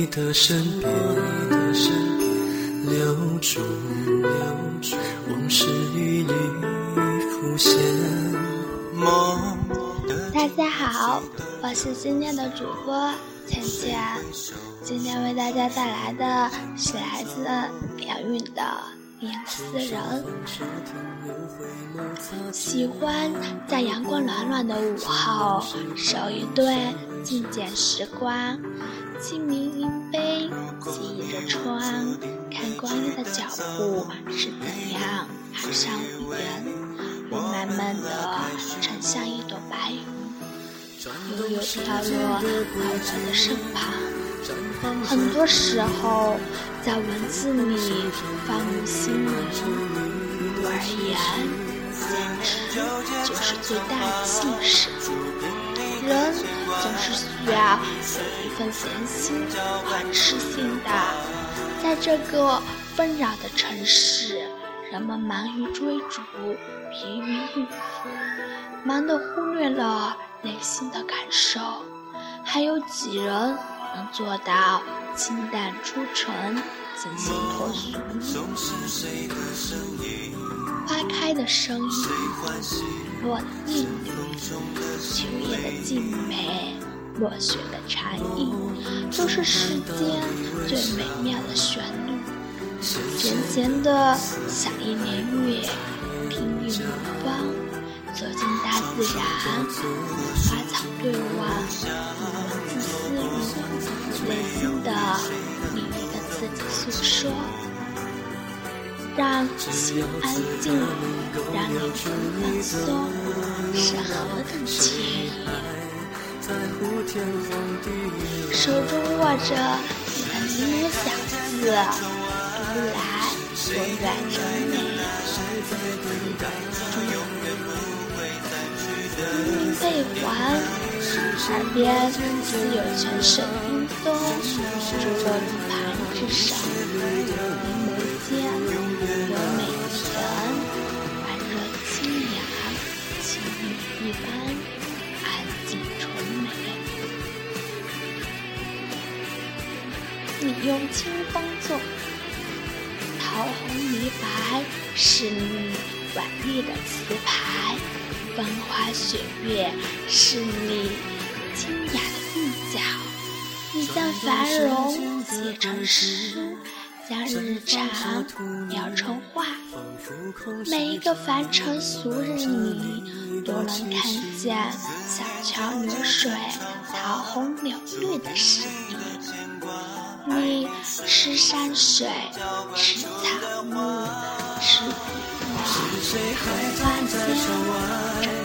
过你的身边，留住往事与你浮现。大家好，我是今天的主播浅浅，今天为大家带来的是来自梁韵的《念思人》。喜欢在阳光暖暖的午后，守一对静简时光。清明云飞，倚着窗，看光阴的脚步是怎样爬上屋檐，又慢慢的沉向一朵白云，悠悠飘落到我的身旁。很多时候，在文字里放入心灵，对我而言，简直就是最大的幸事。人总是需要有一份闲心和痴心的。在这个纷扰的城市，人们忙于追逐，疲于应付，忙得忽略了内心的感受。还有几人能做到清淡出尘、清新脱俗？开的声音，落的韵律，秋叶的静美，落雪的禅意，都是世间最美妙的旋律。闲闲的想一年月，听一缕风，走进大自然，花草对望，文字私语，内心的秘密跟自己诉说。让心安静，让灵魂放松，是何等惬意！手中握着一本英文小字，读来温软柔美。明明背环，耳边自有泉水叮咚，住落路盘之上，眉间。用清风作桃红梨白，是你婉丽的词牌；风花雪月，是你清雅的韵脚。你将繁荣写成诗。将日常描成画，每一个凡尘俗人里，都能看见小桥流水、桃红柳绿的诗意。你是山水，是草木，吃古木，花间展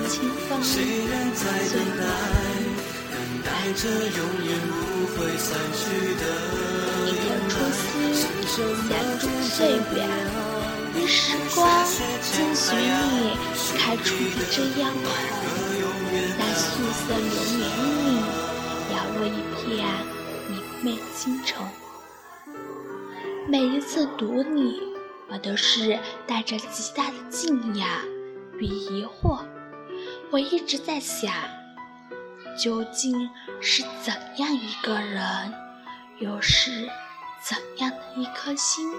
清风，最美。带着永远不会散去的一片初心，写出岁月，于时光惊寻你开出一支嫣红，在素色流年里摇落一片明媚倾城。每一次读你，我都是带着极大的敬仰与疑惑，我一直在想。究竟是怎样一个人，又是怎样的一颗心，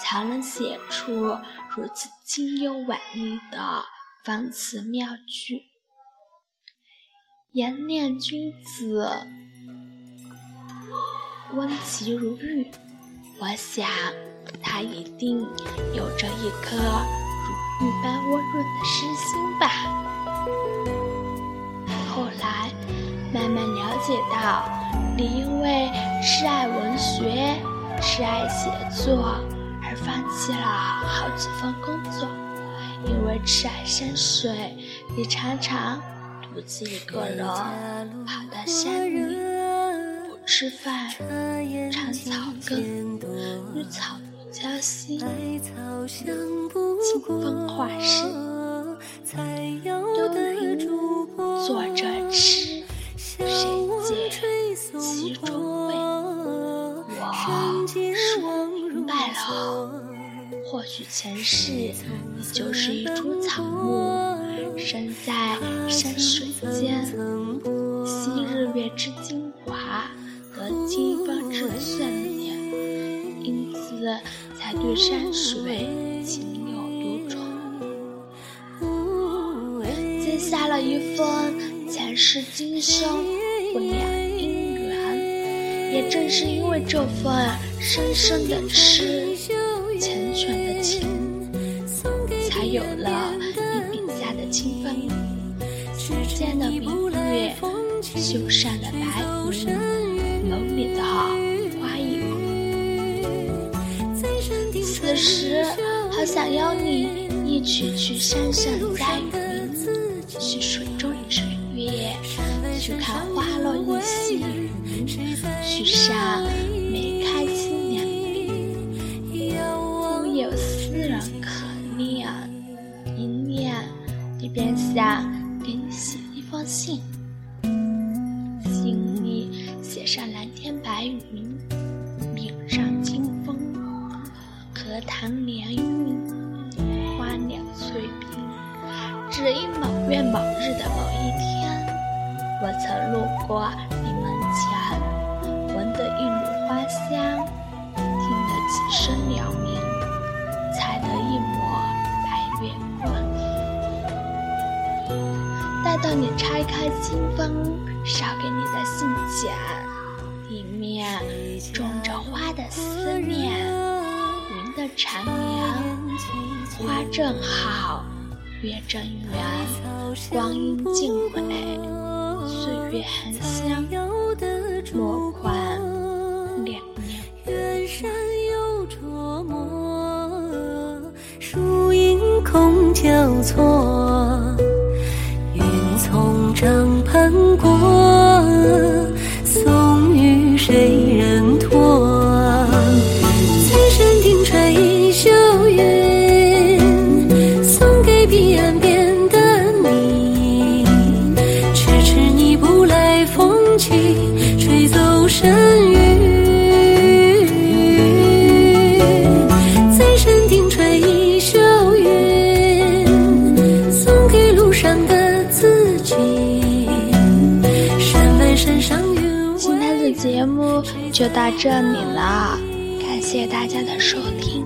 才能写出如此清幽婉丽的芳词妙句？颜念君子，温其如玉，我想他一定有着一颗如玉般温润的诗心吧。后来慢慢了解到，你因为痴爱文学、痴爱写作而放弃了好几份工作；因为痴爱山水，你常常独自一个人跑到山里，吃饭，唱草根，与草木交心，清风画室，对你做着痴。谁解其中味？我是明白了，或许前世你就是一株草木，生在山水间，吸日月之精眷恋，因此才对山水情有独钟。结下了一份前世今生不两姻缘，也正是因为这份深深的痴，缱绻的情，才有了你笔下的清风，心间的明月，修善的白云，楼里的此时，好想邀你一起去山上摘云，去水中指月，去看花落日西云，去赏梅开青两林。我有思人可念，一念你便想给你写一封，信只因某月某日的某一天，我曾路过你门前，闻得一缕花香，听得几声鸟鸣，采得一抹白月光。待到你拆开信封，捎给你的信笺，里面种着花的思念，云的缠绵，花正好。月正圆，光阴尽毁，岁月含香，莫管两年。树影空交错，云从帐篷过，节目就到这里了，感谢大家的收听。